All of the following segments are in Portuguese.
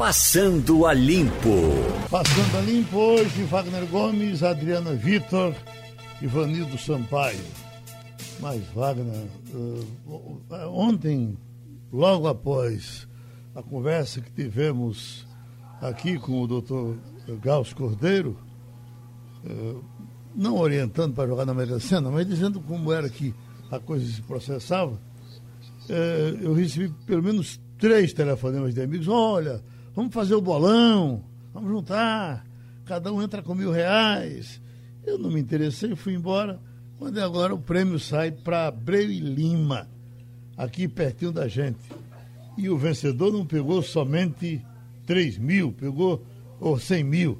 Passando a Limpo. Passando a Limpo hoje, Wagner Gomes, Adriana Vitor, Ivanildo Sampaio. Mas, Wagner, uh, ontem, logo após a conversa que tivemos aqui com o doutor Gauss Cordeiro, uh, não orientando para jogar na Mega Sena, mas dizendo como era que a coisa se processava, uh, eu recebi pelo menos três telefonemas de amigos. Olha, vamos fazer o bolão, vamos juntar, cada um entra com mil reais. Eu não me interessei, fui embora. Quando é agora o prêmio sai para Abreu e Lima, aqui pertinho da gente. E o vencedor não pegou somente 3 mil, pegou, ou 100 mil,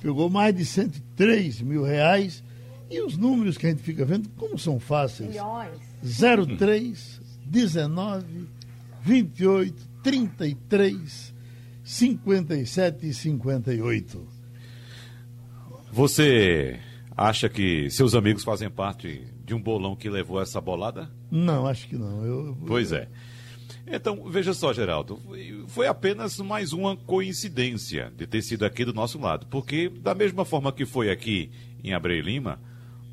pegou mais de 103 mil reais. E os números que a gente fica vendo, como são fáceis? Milhões. 03, 19, 28, 33, 57 e 58. Você acha que seus amigos fazem parte de um bolão que levou essa bolada? Não, acho que não. Eu, pois é. Então, veja só, Geraldo, foi apenas mais uma coincidência de ter sido aqui do nosso lado, porque da mesma forma que foi aqui em Abreu Lima,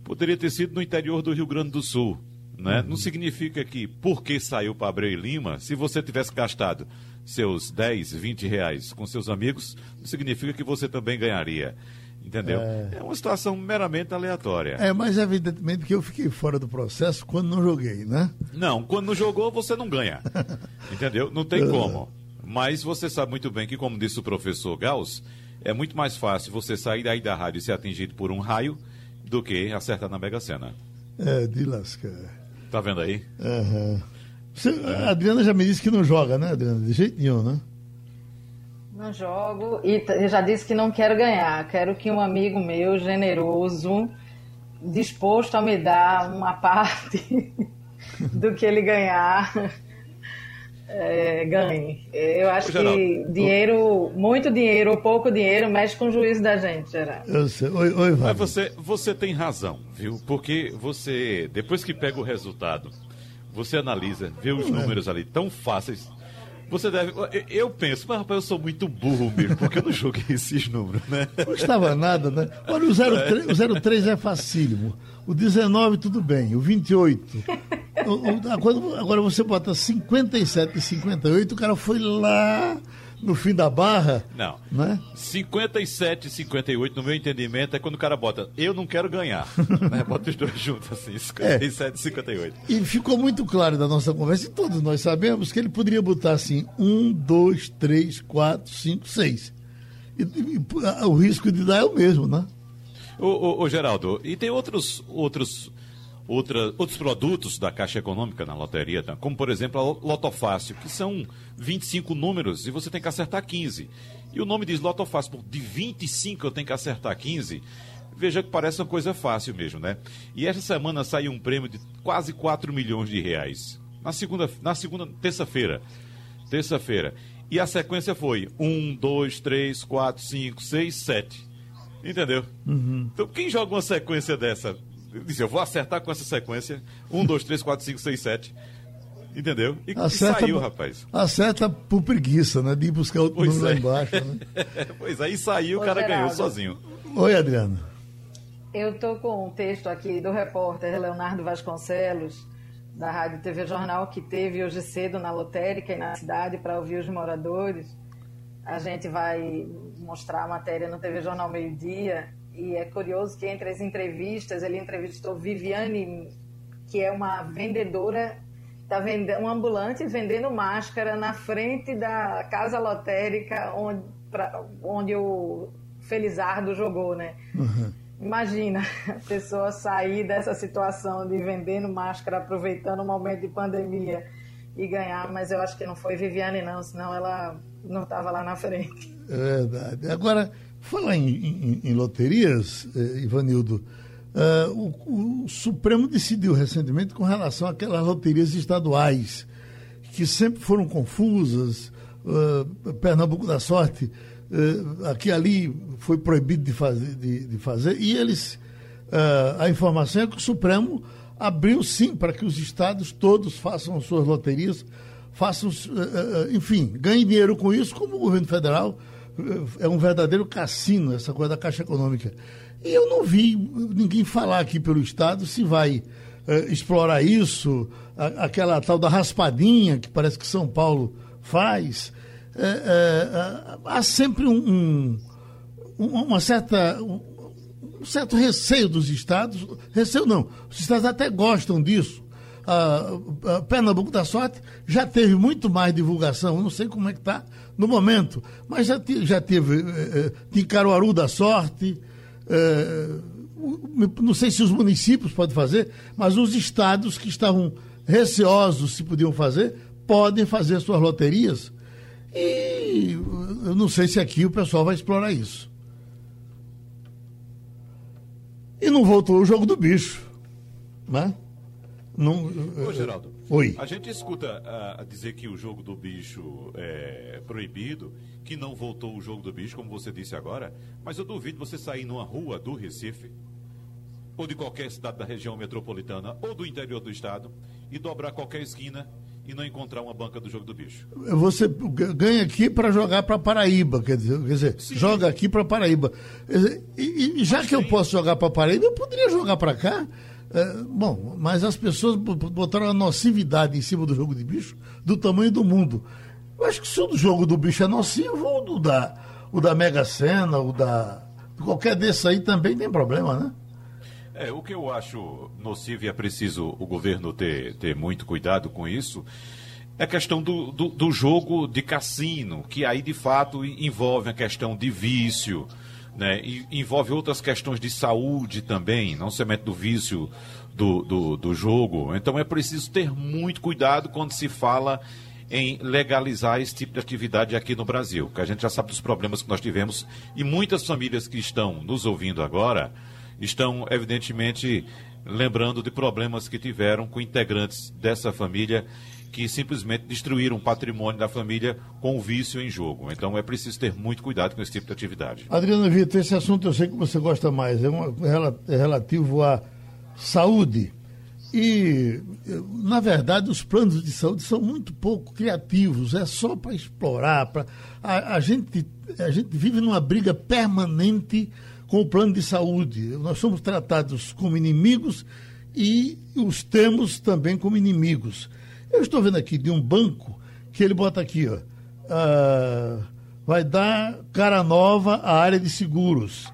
poderia ter sido no interior do Rio Grande do Sul, né? Uhum. Não significa que porque saiu para Abreu Lima, se você tivesse gastado seus 10, 20 reais com seus amigos, não significa que você também ganharia. Entendeu? É... é... uma situação meramente aleatória. É, mas evidentemente que eu fiquei fora do processo quando não joguei, né? Não, quando não jogou, você não ganha. Entendeu? Não tem como. Mas você sabe muito bem que, como disse o professor Gauss, é muito mais fácil você sair daí da rádio e ser atingido por um raio do que acertar na Mega Sena. É, de lascar. Tá vendo aí? Uhum. Você, a Adriana já me disse que não joga, né, Adriana? De jeito nenhum, né? Não jogo e já disse que não quero ganhar. Quero que um amigo meu, generoso, disposto a me dar uma parte do que ele ganhar, é, ganhe. Eu acho que dinheiro, muito dinheiro ou pouco dinheiro, mexe com o juízo da gente, Geraldo. Eu sei. Oi, oi Mas você, você tem razão, viu? Porque você, depois que pega o resultado, você analisa, vê os é. números ali tão fáceis você deve. Eu penso, mas rapaz, eu sou muito burro mesmo, porque eu não joguei esses números, né? Não custava nada, né? Olha, o 03, o 03 é facílimo. O 19, tudo bem. O 28. O, o, agora, agora você bota 57 e 58, o cara foi lá no fim da barra. Não. Né? 57 e 58, no meu entendimento, é quando o cara bota eu não quero ganhar. né? Bota os dois juntos, assim, 57 e 58. E ficou muito claro da nossa conversa, e todos nós sabemos, que ele poderia botar assim: 1, 2, 3, 4, 5, 6. E, e, o risco de dar é o mesmo, né? Ô, ô, ô Geraldo, e tem outros, outros outra, outros produtos da Caixa Econômica na loteria, tá? como por exemplo a Lotofácil, que são 25 números e você tem que acertar 15. E o nome diz Lotofácil, de 25 eu tenho que acertar 15. Veja que parece uma coisa fácil mesmo, né? E esta semana saiu um prêmio de quase 4 milhões de reais. Na segunda, na segunda terça-feira. Terça-feira. E a sequência foi 1, 2, 3, 4, 5, 6, 7. Entendeu? Uhum. Então, quem joga uma sequência dessa disse, eu vou acertar com essa sequência. Um, dois, três, quatro, cinco, seis, sete. Entendeu? E, acerta, e saiu, rapaz. Acerta por preguiça, né? De ir buscar o número é. lá embaixo. Né? pois aí saiu, Ô, o cara Geraldo, ganhou sozinho. Oi, Adriano. Eu tô com um texto aqui do repórter Leonardo Vasconcelos, da Rádio TV Jornal, que teve hoje cedo na lotérica e na cidade para ouvir os moradores. A gente vai mostrar a matéria no TV Jornal Meio Dia e é curioso que entre as entrevistas ele entrevistou Viviane, que é uma vendedora, tá vendendo um ambulante vendendo máscara na frente da casa lotérica onde, pra, onde o Felizardo jogou, né? Uhum. Imagina a pessoa sair dessa situação de vendendo máscara, aproveitando o momento de pandemia e ganhar, mas eu acho que não foi Viviane não, senão ela não estava lá na frente. É verdade. Agora, Falar em, em, em loterias, eh, Ivanildo, uh, o, o, Supremo decidiu recentemente com relação àquelas loterias estaduais, que sempre foram confusas, uh, Pernambuco da Sorte, uh, aqui ali foi proibido de fazer, de, de fazer e eles, a informação é que o Supremo abriu sim para que os estados todos façam suas loterias façam, enfim, ganhem dinheiro com isso, como o governo federal é um verdadeiro cassino, essa coisa da Caixa Econômica. E eu não vi ninguém falar aqui pelo Estado se vai explorar isso, aquela tal da raspadinha que parece que São Paulo faz. há sempre um, um, uma certa um certo receio dos estados, receio não, os estados até gostam disso. Pernambuco da Sorte já teve muito mais divulgação, não sei como é que está no momento, mas já, já teve eh, eh Caruaru da Sorte, eh, não sei se os municípios podem fazer, mas os estados que estavam receosos se podiam fazer, podem fazer suas loterias. E eu não sei se aqui o pessoal vai explorar isso. E não voltou o jogo do bicho. Né? Não, Ô, Geraldo. Oi. A gente escuta a, a, dizer que o jogo do bicho é proibido, que não voltou o jogo do bicho, como você disse agora, mas eu duvido você sair numa rua do Recife, ou de qualquer cidade da região metropolitana, ou do interior do estado, e dobrar qualquer esquina e não encontrar uma banca do jogo do bicho. Você ganha aqui para jogar para Paraíba, quer dizer, quer dizer joga aqui para Paraíba. E, e já mas que tem... eu posso jogar para Paraíba, eu poderia jogar para cá. É, bom, mas as pessoas botaram a nocividade em cima do jogo de bicho do tamanho do mundo. Eu acho que se o jogo do bicho é nocivo, o da, o da Mega Sena, o da. Qualquer desse aí também tem problema, né? É, o que eu acho nocivo e é preciso o governo ter, ter muito cuidado com isso é a questão do, do, do, jogo de cassino, que aí de fato envolve a questão de vício, né? E envolve outras questões de saúde também, não somente do vício do, do, do jogo. Então é preciso ter muito cuidado quando se fala em legalizar esse tipo de atividade aqui no Brasil, que a gente já sabe dos problemas que nós tivemos e muitas famílias que estão nos ouvindo agora estão, evidentemente, lembrando de problemas que tiveram com integrantes dessa família que simplesmente destruíram o patrimônio da família com o vício em jogo. Então é preciso ter muito cuidado com esse tipo de atividade. Adriana Vitor, esse assunto eu sei que você gosta mais, é, uma, é relativo à saúde. E, na verdade, os planos de saúde são muito pouco criativos, é só para explorar. Pra, a, a, gente, a gente vive numa briga permanente com o plano de saúde. Nós somos tratados como inimigos e os temos também como inimigos. Eu estou vendo aqui de um banco que ele bota aqui, ó, uh, vai dar cara nova à área de seguros.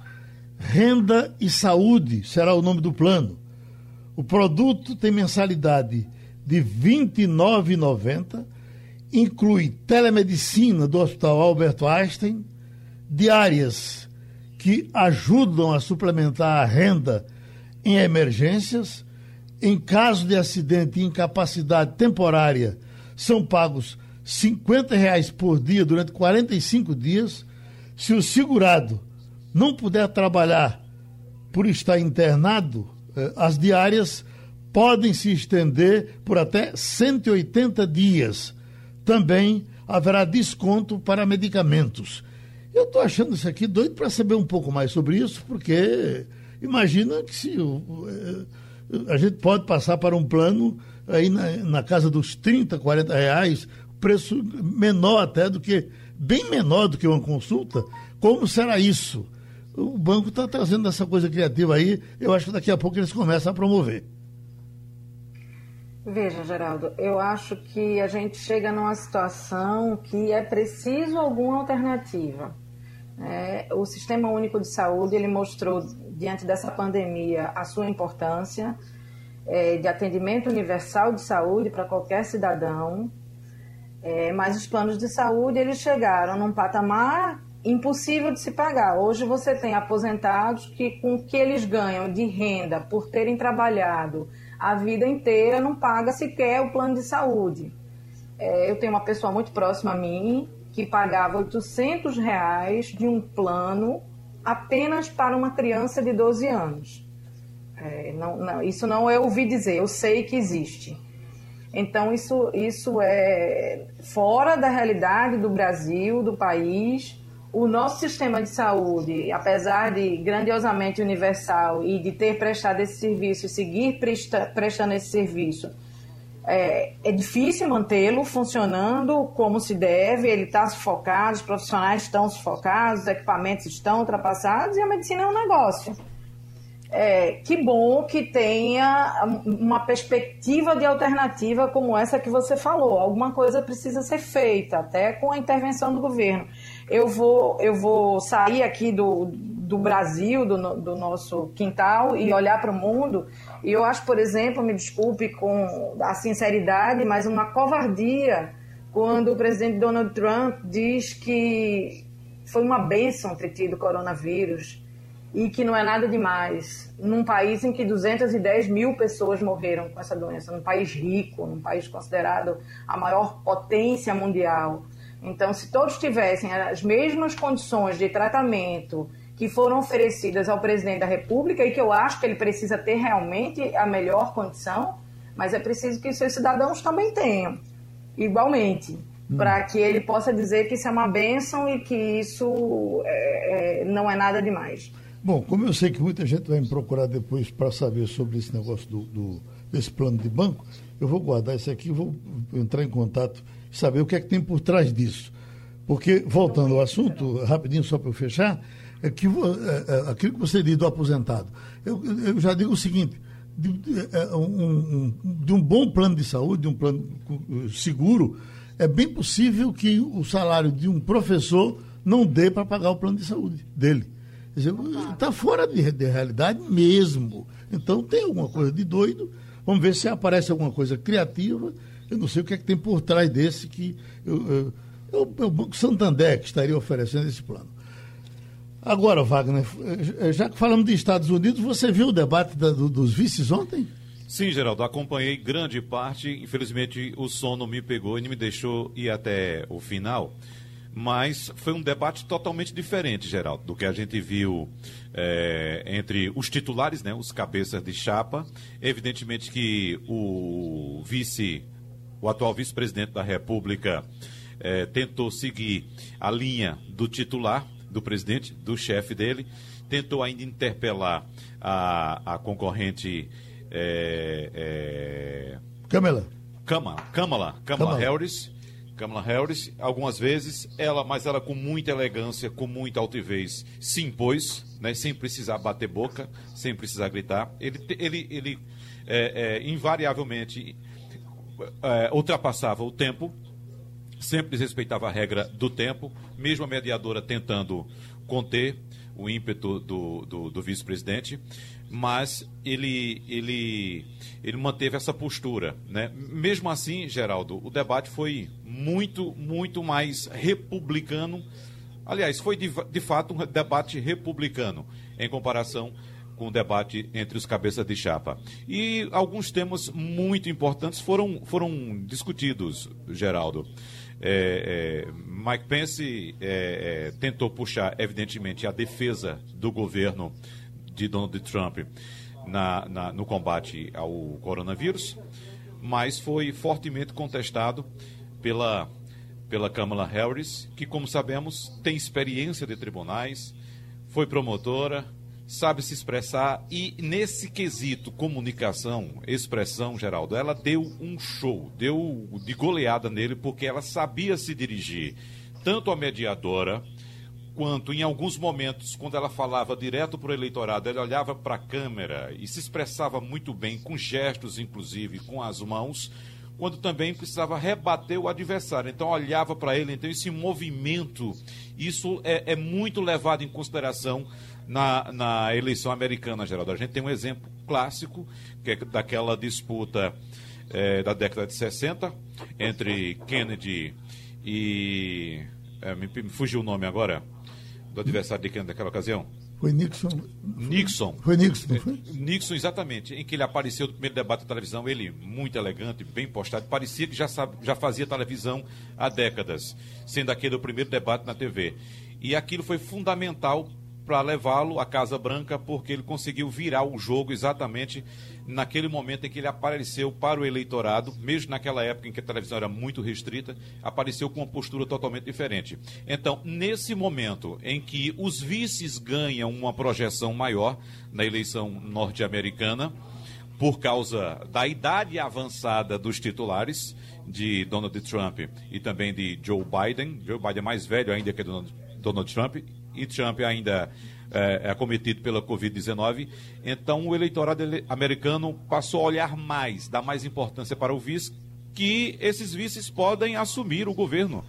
Renda e saúde será o nome do plano. O produto tem mensalidade de R$ 29,90, inclui telemedicina do Hospital Albert Einstein, diárias que ajudam a suplementar a renda em emergências. Em caso de acidente e incapacidade temporária, são pagos 50 reais por dia durante 45 dias. Se o segurado não puder trabalhar por estar internado, eh, as diárias podem se estender por até 180 dias. Também haverá desconto para medicamentos. Eu estou achando isso aqui doido para saber um pouco mais sobre isso, porque imagina que se a gente pode passar para um plano aí na, na casa dos 30, 40 reais, preço menor até do que, bem menor do que uma consulta. Como será isso? O banco está trazendo essa coisa criativa aí, eu acho que daqui a pouco eles começam a promover. Veja, Geraldo, eu acho que a gente chega numa situação que é preciso alguma alternativa. É, o Sistema Único de Saúde ele mostrou diante dessa pandemia a sua importância é, de atendimento universal de saúde para qualquer cidadão, é, mas os planos de saúde eles chegaram num patamar impossível de se pagar. Hoje você tem aposentados que com o que eles ganham de renda por terem trabalhado a vida inteira não paga sequer o plano de saúde. É, eu tenho uma pessoa muito próxima a mim que pagava 800 reais de um plano apenas para uma criança de 12 anos. É, não, não, isso não eu ouvi dizer, eu sei que existe. Então, isso, isso é fora da realidade do Brasil, do país. O nosso sistema de saúde, apesar de grandiosamente universal e de ter prestado esse serviço seguir presta, prestando esse serviço, é, é difícil mantê-lo funcionando como se deve, ele está sufocado, os profissionais estão sufocados, os equipamentos estão ultrapassados e a medicina é um negócio. É, que bom que tenha uma perspectiva de alternativa como essa que você falou. Alguma coisa precisa ser feita, até com a intervenção do governo. Eu vou, eu vou sair aqui do, do Brasil, do, do nosso quintal, e olhar para o mundo. E eu acho, por exemplo, me desculpe com a sinceridade, mas uma covardia quando o presidente Donald Trump diz que foi uma bênção ter tido coronavírus e que não é nada demais. Num país em que 210 mil pessoas morreram com essa doença, num país rico, num país considerado a maior potência mundial. Então, se todos tivessem as mesmas condições de tratamento que foram oferecidas ao presidente da República e que eu acho que ele precisa ter realmente a melhor condição, mas é preciso que os seus cidadãos também tenham, igualmente, hum. para que ele possa dizer que isso é uma bênção e que isso é, é, não é nada demais. Bom, como eu sei que muita gente vai me procurar depois para saber sobre esse negócio do, do, desse plano de banco, eu vou guardar isso aqui, vou entrar em contato e saber o que é que tem por trás disso. Porque, voltando ao assunto, rapidinho só para eu fechar, é que, é, é, aquilo que você disse do aposentado, eu, eu já digo o seguinte, de, é, um, de um bom plano de saúde, de um plano seguro, é bem possível que o salário de um professor não dê para pagar o plano de saúde dele. Está fora de, de, realidade mesmo. Então tem alguma coisa de doido. Vamos ver se aparece alguma coisa criativa. Eu não sei o que é que tem por trás desse que eu, eu, o Banco Santander que estaria oferecendo esse plano. Agora, Wagner, já que falamos de Estados Unidos, você viu o debate da, do, dos vices ontem? Sim, Geraldo, acompanhei grande parte. Infelizmente, o sono me pegou e me deixou ir até o final. Mas foi um debate totalmente diferente, Geraldo, do que a gente viu é, entre os titulares, né, os cabeças de chapa. Evidentemente que o vice, o atual vice-presidente da República, é, tentou seguir a linha do titular, do presidente, do chefe dele, tentou ainda interpelar a, a concorrente. É, é... Câmara. Câmara, Câmara, Câmara Harris Kamala Harris, algumas vezes, ela, mas ela com muita elegância, com muita altivez, se impôs, né, sem precisar bater boca, sem precisar gritar. Ele, ele, ele é, é, invariavelmente é, ultrapassava o tempo, sempre desrespeitava a regra do tempo, mesmo a mediadora tentando conter o ímpeto do, do, do vice-presidente mas ele, ele, ele manteve essa postura. Né? Mesmo assim, Geraldo, o debate foi muito, muito mais republicano. Aliás, foi de, de fato um debate republicano em comparação com o debate entre os cabeças de chapa. E alguns temas muito importantes foram, foram discutidos, Geraldo. É, é, Mike Pence é, é tentou puxar, evidentemente, a defesa do governo de Donald Trump na, na, no combate ao coronavírus, mas foi fortemente contestado pela, pela Kamala Harris, que, como sabemos, tem experiência de tribunais, foi promotora, sabe se expressar e, nesse quesito comunicação, expressão, Geraldo, ela deu um show, deu de goleada nele, porque ela sabia se dirigir tanto à mediadora quanto em alguns momentos, quando ela falava direto para o eleitorado, ela olhava para a câmera e se expressava muito bem, com gestos, inclusive, com as mãos, quando também precisava rebater o adversário. Então olhava para ele, então esse movimento, isso é, é, muito levado em consideração na, na eleição americana, Geraldo. A gente tem um exemplo clássico, que é daquela disputa é, da década de 60 entre Kennedy e. É, me, me fugiu o nome agora do adversário de Kennedy naquela ocasião? Foi Nixon. Nixon. Foi Nixon, não foi? Nixon, exatamente. Em que ele apareceu no primeiro debate da televisão, ele muito elegante, bem postado, parecia que já, sabe, já fazia televisão há décadas, sendo aquele o primeiro debate na TV. E aquilo foi fundamental para levá-lo à Casa Branca, porque ele conseguiu virar o jogo exatamente naquele momento em que ele apareceu para o eleitorado, mesmo naquela época em que a televisão era muito restrita, apareceu com uma postura totalmente diferente. Então, nesse momento em que os vices ganham uma projeção maior na eleição norte-americana, por causa da idade avançada dos titulares de Donald Trump e também de Joe Biden. Joe Biden é mais velho ainda que Donald, Trump e Trump ainda é, é acometido pela Covid-19. Então, o eleitorado americano passou a olhar mais, dar mais importância para o vice, que esses vices podem assumir o governo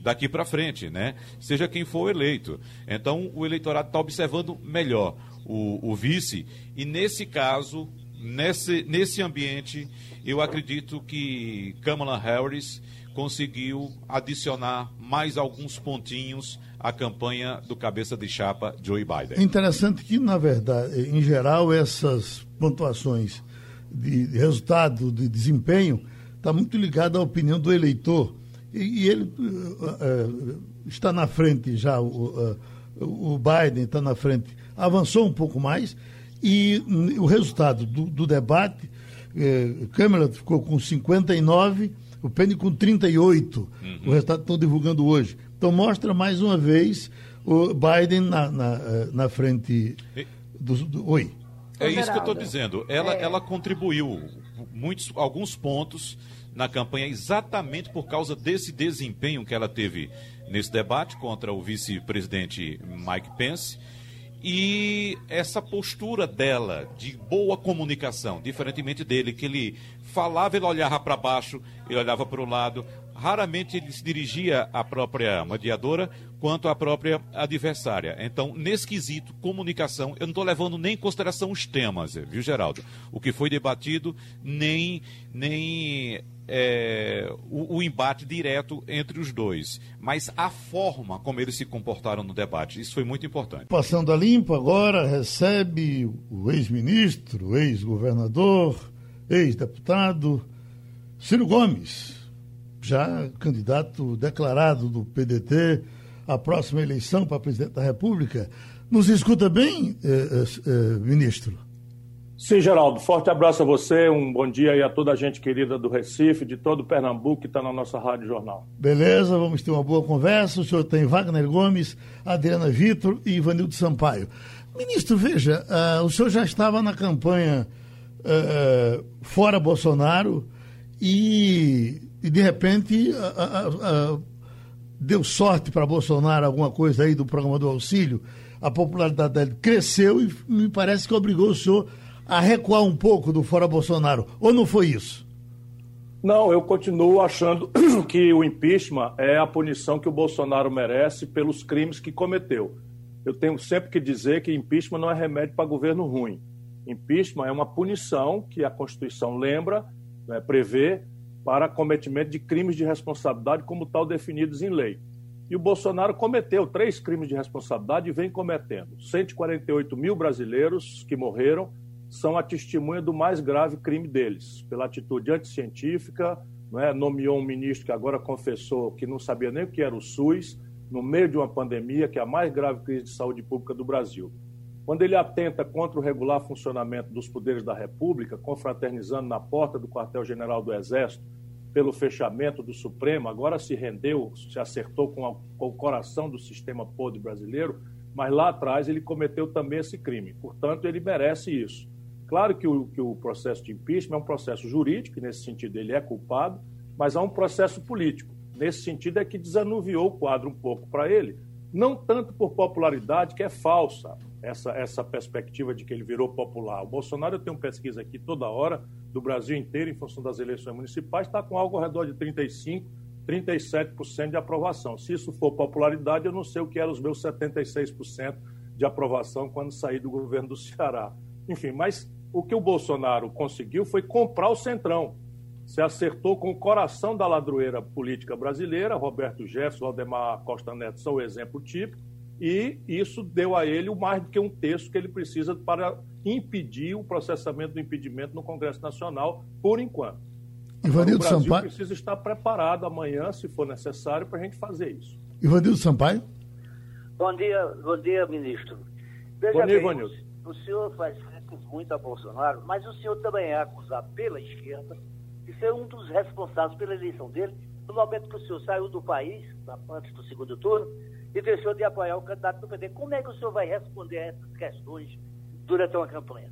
daqui para frente, né? Seja quem for eleito. Então, o eleitorado está observando melhor o, o vice e, nesse caso, nesse, nesse ambiente, eu acredito que Kamala Harris conseguiu adicionar mais alguns pontinhos à campanha do cabeça de chapa Joe Biden. Interessante que, na verdade, em geral, essas pontuações de resultado, de desempenho, está muito ligada à opinião do eleitor. E, e ele uh, uh, está na frente já, o, uh, o Biden está na frente, avançou um pouco mais, e o resultado do, do debate, Câmara ficou com 59, o Penny com 38, uhum. o resultado estão divulgando hoje. Então mostra mais uma vez o Biden na, na, na frente do, do. Oi. É isso que eu estou dizendo. Ela, é. ela contribuiu muitos, alguns pontos na campanha exatamente por causa desse desempenho que ela teve nesse debate contra o vice-presidente Mike Pence e essa postura dela de boa comunicação, diferentemente dele, que ele falava, ele olhava para baixo, ele olhava para o lado, raramente ele se dirigia à própria mediadora quanto à própria adversária. Então, nesse quesito, comunicação, eu não estou levando nem em consideração os temas, viu, Geraldo? O que foi debatido, nem, nem é, o, o, embate direto entre os dois, mas a forma como eles se comportaram no debate. Isso foi muito importante. Passando a limpo agora, recebe o ex-ministro, ex-governador, ex-deputado Ciro Gomes, já candidato declarado do PDT à próxima eleição para presidente da República. Nos escuta bem, eh, eh, eh ministro? Sim, Geraldo. Forte abraço a você, um bom dia e a toda a gente querida do Recife, de todo o Pernambuco que está na nossa Rádio Jornal. Beleza, vamos ter uma boa conversa. O senhor tem Wagner Gomes, Adriana Vitor e Ivanildo Sampaio. Ministro, veja, uh, o senhor já estava na campanha uh, fora Bolsonaro e, e de repente uh, deu sorte para Bolsonaro alguma coisa aí do programa do auxílio. A popularidade dele cresceu e me parece que obrigou o senhor a recuar um pouco do fora Bolsonaro, ou não foi isso? Não, eu continuo achando que o impeachment é a punição que o Bolsonaro merece pelos crimes que cometeu. Eu tenho sempre que dizer que impeachment não é remédio para governo ruim. Impeachment é uma punição que a Constituição lembra, né, prevê, para cometimento de crimes de responsabilidade, como tal definidos em lei. E o Bolsonaro cometeu três crimes de responsabilidade e vem cometendo. 148 mil brasileiros que morreram, são a testemunha do mais grave crime deles, pela atitude anticientífica, não é? nomeou um ministro que agora confessou que não sabia nem o que era o SUS, no meio de uma pandemia, que é a mais grave crise de saúde pública do Brasil. Quando ele atenta contra o regular funcionamento dos poderes da República, confraternizando na porta do quartel-general do Exército, pelo fechamento do Supremo, agora se rendeu, se acertou com, a, com o coração do sistema podre brasileiro, mas lá atrás ele cometeu também esse crime. Portanto, ele merece isso. Claro que o, que o processo de impeachment é um processo jurídico, e nesse sentido ele é culpado, mas há um processo político. Nesse sentido é que desanuviou o quadro um pouco para ele, não tanto por popularidade, que é falsa essa, essa perspectiva de que ele virou popular. O Bolsonaro, eu tenho pesquisa aqui toda hora, do Brasil inteiro, em função das eleições municipais, está com algo ao redor de 35%, 37% de aprovação. Se isso for popularidade, eu não sei o que era os meus 76% de aprovação quando saí do governo do Ceará. Enfim, mas o que o Bolsonaro conseguiu foi comprar o Centrão. Se acertou com o coração da ladroeira política brasileira, Roberto Jefferson, Valdemar Costa Neto são o exemplo típico, e isso deu a ele o mais do que um terço que ele precisa para impedir o processamento do impedimento no Congresso Nacional, por enquanto. Ivanildo o Brasil Sampaio. precisa estar preparado amanhã, se for necessário, para a gente fazer isso. Ivanildo Sampaio. Bom dia, bom dia, ministro. Veja bom dia, bem, Ivanildo. O senhor faz muito a Bolsonaro, mas o senhor também é acusado pela esquerda de ser um dos responsáveis pela eleição dele, no momento que o senhor saiu do país, antes do segundo turno, e deixou de apoiar o candidato do PT. Como é que o senhor vai responder a essas questões durante uma campanha?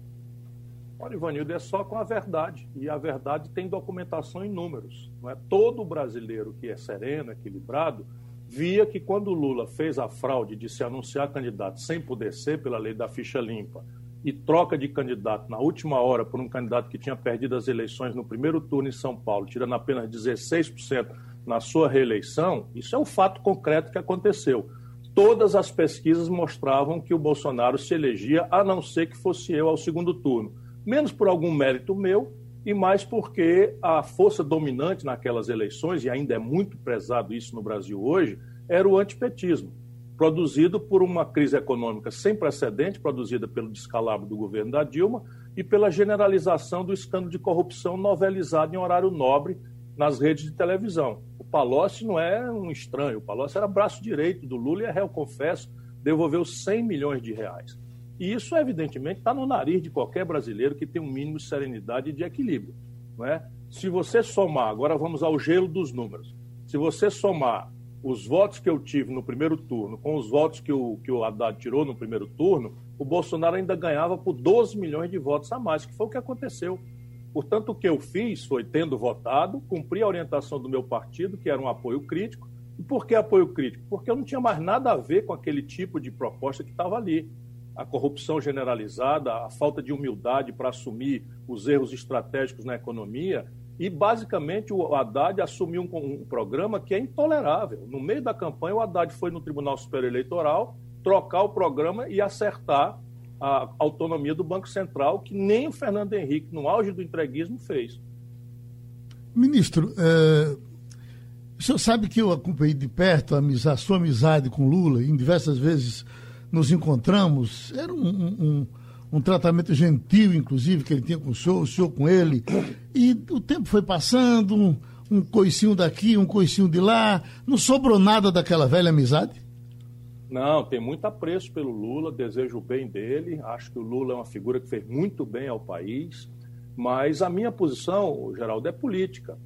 Olha, Ivanildo, é só com a verdade. E a verdade tem documentação em números. Não é todo brasileiro que é sereno, equilibrado, via que quando Lula fez a fraude de se anunciar candidato sem poder ser pela lei da ficha limpa e troca de candidato na última hora por um candidato que tinha perdido as eleições no primeiro turno em São Paulo, tirando apenas 16% na sua reeleição, isso é um fato concreto que aconteceu. Todas as pesquisas mostravam que o Bolsonaro se elegia, a não ser que fosse eu ao segundo turno. Menos por algum mérito meu e mais porque a força dominante naquelas eleições, e ainda é muito prezado isso no Brasil hoje, era o antipetismo produzido por uma crise econômica sem precedente, produzida pelo descalabro do governo da Dilma e pela generalização do escândalo de corrupção novelizado em horário nobre nas redes de televisão. O Palocci não é um estranho, o Palocci era braço direito do Lula e é réu, confesso, devolveu 100 milhões de reais. E isso, evidentemente, está no nariz de qualquer brasileiro que tem um mínimo de serenidade e de equilíbrio. Não é? Se você somar, agora vamos ao gelo dos números, se você somar os votos que eu tive no primeiro turno com os votos que o, que o Haddad tirou no primeiro turno, o Bolsonaro ainda ganhava por 12 milhões de votos a mais, que foi o que aconteceu. Portanto, o que eu fiz foi, tendo votado, cumprir a orientação do meu partido, que era um apoio crítico. E por que apoio crítico? Porque eu não tinha mais nada a ver com aquele tipo de proposta que estava ali. A corrupção generalizada, a falta de humildade para assumir os erros estratégicos na economia, e, basicamente, o Haddad assumiu um, um, programa que é intolerável. No meio da campanha, o Haddad foi no Tribunal Superior Eleitoral trocar o programa e acertar a autonomia do Banco Central, que nem o Fernando Henrique, no auge do entreguismo, fez. Ministro, é... o senhor sabe que eu acompanhei de perto a, amizade, a sua amizade com Lula, em diversas vezes nos encontramos. Era um, um um tratamento gentil, inclusive, que ele tinha com o senhor, o senhor com ele. E o tempo foi passando, um, um coicinho daqui, um coicinho de lá. Não sobrou nada daquela velha amizade? Não, tem muito apreço pelo Lula, desejo o bem dele. Acho que o Lula é uma figura que fez muito bem ao país. Mas a minha posição, Geraldo, é política.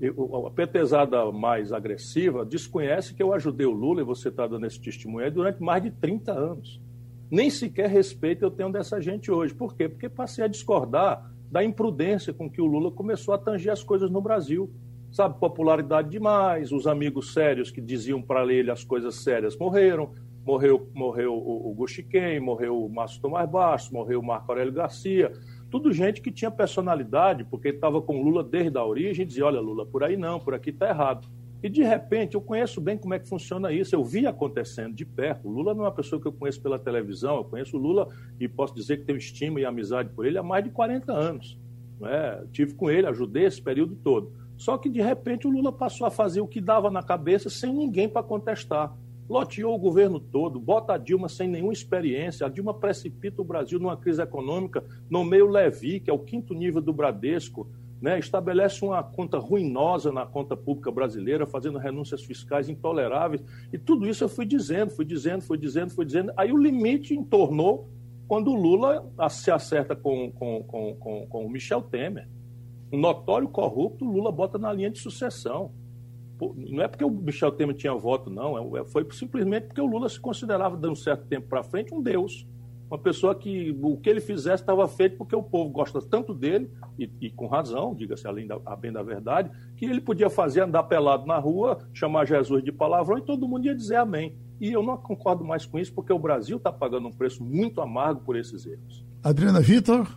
Eu, a petezada mais agressiva desconhece que eu ajudei o Lula, e você está dando esse testemunho, durante mais de 30 anos nem sequer respeito eu tenho dessa gente hoje. Por quê? Porque passei a discordar da imprudência com que o Lula começou a tangir as coisas no Brasil. Sabe, popularidade demais, os amigos sérios que diziam para ele as coisas sérias morreram. Morreu, morreu o, o morreu o Márcio Tomás Bastos, morreu o Marco Aurélio Garcia. Tudo gente que tinha personalidade, porque estava com Lula desde a origem dizia: olha, Lula, por aí não, por aqui está errado. E de repente, eu conheço bem como é que funciona isso, eu vi acontecendo de perto. O Lula não é uma pessoa que eu conheço pela televisão, eu conheço o Lula e posso dizer que tenho estima e amizade por ele há mais de 40 anos. É? Tive com ele, ajudei esse período todo. Só que de repente o Lula passou a fazer o que dava na cabeça sem ninguém para contestar. Loteou o governo todo, bota a Dilma sem nenhuma experiência. A Dilma precipita o Brasil numa crise econômica, nomeia o Levi, que é o quinto nível do Bradesco, né, estabelece uma conta ruinosa na conta pública brasileira, fazendo renúncias fiscais intoleráveis. E tudo isso eu fui dizendo, fui dizendo, fui dizendo, fui dizendo. Aí o limite entornou quando o Lula se acerta com, com, com, com, com o Michel Temer. Notório corrupto, Lula bota na linha de sucessão. Não é porque o Michel Temer tinha voto, não. É, foi simplesmente porque o Lula se considerava, dando um certo tempo para frente, um deus uma pessoa que o que ele fizesse estava feito porque o povo gosta tanto dele, e, e com razão, diga-se além da, a bem da verdade, que ele podia fazer andar pelado na rua, chamar Jesus de palavrão e todo mundo ia dizer amém. E eu não concordo mais com isso, porque o Brasil está pagando um preço muito amargo por esses erros. Adriana Vitor.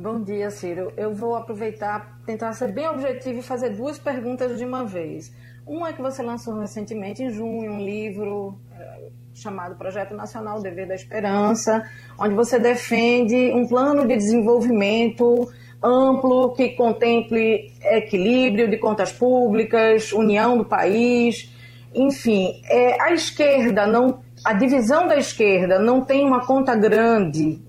Bom dia, Ciro. Eu vou aproveitar, tentar ser bem objetivo e fazer duas perguntas de uma vez. Uma é que você lançou recentemente, em junho, um livro eh, chamado Projeto Nacional Dever da Esperança, onde você defende um plano de desenvolvimento amplo que contemple equilíbrio de contas públicas, união do país, enfim, é, a esquerda não, a divisão da esquerda não tem uma conta grande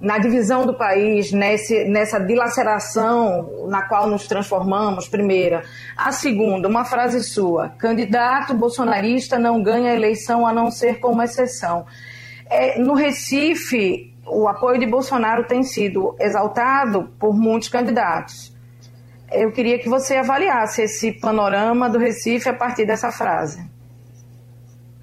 na divisão do país, nesse, nessa dilaceração na qual nos transformamos, primeira. A segunda, uma frase sua: candidato bolsonarista não ganha eleição a não ser como exceção. É, no Recife, o apoio de Bolsonaro tem sido exaltado por muitos candidatos. Eu queria que você avaliasse esse panorama do Recife a partir dessa frase.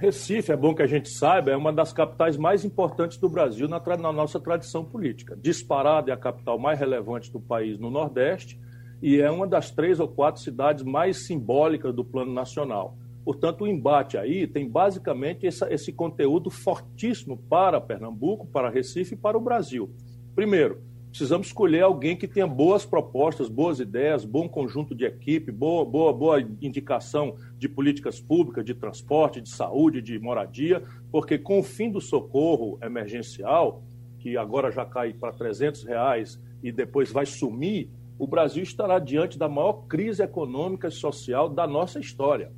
Recife, é bom que a gente saiba, é uma das capitais mais importantes do Brasil na, na nossa tradição política. Disparada é a capital mais relevante do país no Nordeste e é uma das três ou quatro cidades mais simbólicas do plano nacional. Portanto, o embate aí tem basicamente essa, esse conteúdo fortíssimo para Pernambuco, para Recife e para o Brasil. Primeiro, precisamos escolher alguém que tenha boas propostas, boas ideias, bom conjunto de equipe, boa, boa, boa indicação de políticas públicas, de transporte, de saúde, de moradia, porque com o fim do socorro emergencial, que agora já cai para 300 reais e depois vai sumir, o Brasil estará diante da maior crise econômica e social da nossa história.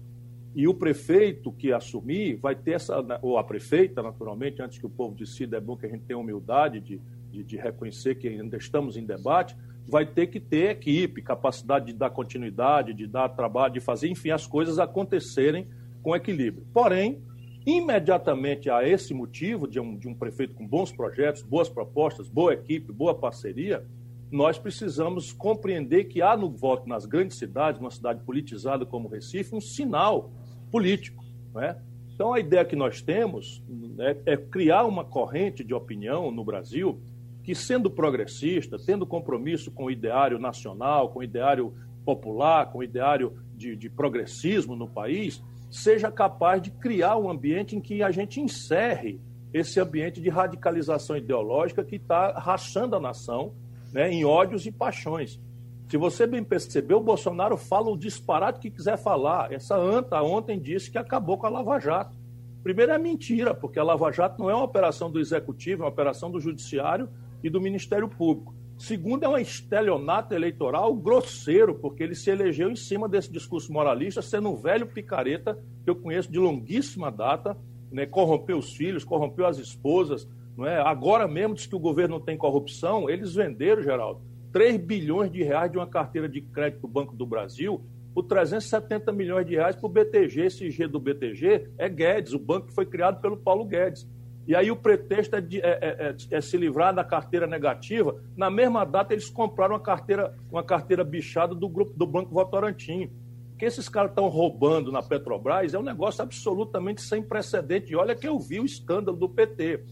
E o prefeito que assumir vai ter essa, ou a prefeita, naturalmente, antes que o povo decida, é bom que a gente tenha humildade de de, de reconhecer que ainda estamos em debate, vai ter que ter equipe, capacidade de dar continuidade, de dar trabalho, de fazer, enfim, as coisas acontecerem com equilíbrio. Porém, imediatamente a esse motivo de um, de um prefeito com bons projetos, boas propostas, boa equipe, boa parceria, nós precisamos compreender que há no voto nas grandes cidades, numa cidade politizada como Recife, um sinal político. Não é? Então, a ideia que nós temos né, é criar uma corrente de opinião no Brasil que, sendo progressista, tendo compromisso com o ideário nacional, com o ideário popular, com o ideário de, de progressismo no país, seja capaz de criar um ambiente em que a gente encerre esse ambiente de radicalização ideológica que está rachando a nação né, em ódios e paixões. Se você bem percebeu, o Bolsonaro fala o disparate que quiser falar. Essa anta ontem disse que acabou com a Lava Jato. Primeiro é mentira, porque a Lava Jato não é uma operação do Executivo, é uma operação do Judiciário e do Ministério Público. Segundo, é um estelionato eleitoral grosseiro, porque ele se elegeu em cima desse discurso moralista, sendo um velho picareta que eu conheço de longuíssima data, né, corrompeu os filhos, corrompeu as esposas. Não é? Agora mesmo diz que o governo tem corrupção, eles venderam, Geraldo, 3 bilhões de reais de uma carteira de crédito do Banco do Brasil por 370 milhões de reais para o BTG. Esse G do BTG é Guedes, o banco que foi criado pelo Paulo Guedes. E aí o pretexto é, de, é, é, é, é, se livrar da carteira negativa. Na mesma data, eles compraram uma carteira, uma carteira bichada do grupo do Banco Votorantim. O que esses caras estão roubando na Petrobras é um negócio absolutamente sem precedente. E olha que eu vi o escândalo do PT.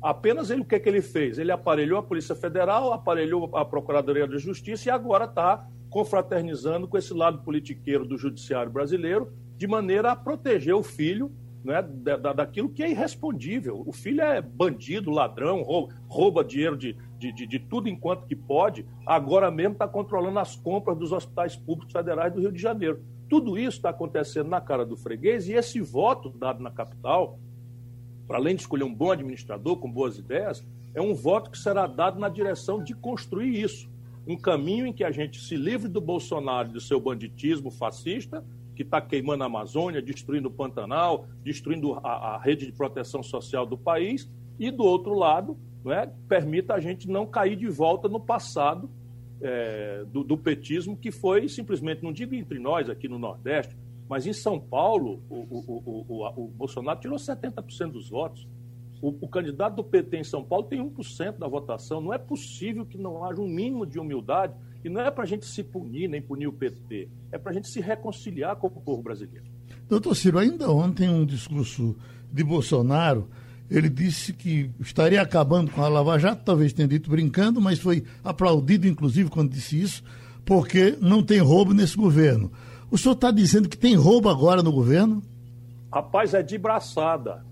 Apenas ele, o que, que ele fez? Ele aparelhou a Polícia Federal, aparelhou a Procuradoria da Justiça e agora está confraternizando com esse lado politiqueiro do Judiciário brasileiro, de maneira a proteger o filho né, da, daquilo que é irrespondível. O filho é bandido, ladrão, rouba, rouba dinheiro de, de, de, de, tudo enquanto que pode, agora mesmo está controlando as compras dos hospitais públicos federais do Rio de Janeiro. Tudo isso está acontecendo na cara do freguês e esse voto dado na capital, para além de escolher um bom administrador com boas ideias, é um voto que será dado na direção de construir isso. Um caminho em que a gente se livre do Bolsonaro e do seu banditismo fascista que está queimando a Amazônia, destruindo o Pantanal, destruindo a, a, rede de proteção social do país, e do outro lado, né, permita a gente não cair de volta no passado é, do, do, petismo, que foi simplesmente, não digo entre nós aqui no Nordeste, mas em São Paulo, o, o, o, o Bolsonaro tirou 70% dos votos. O, candidato do PT em São Paulo tem 1% da votação. Não é possível que não haja um mínimo de humildade e não é para a gente se punir, nem punir o PT, é para a gente se reconciliar com o povo brasileiro. Doutor Ciro, ainda ontem um discurso de Bolsonaro, ele disse que estaria acabando com a Lava Jato, talvez tenha dito brincando, mas foi aplaudido, inclusive, quando disse isso, porque não tem roubo nesse governo. O senhor está dizendo que tem roubo agora no governo? Rapaz, é de braçada.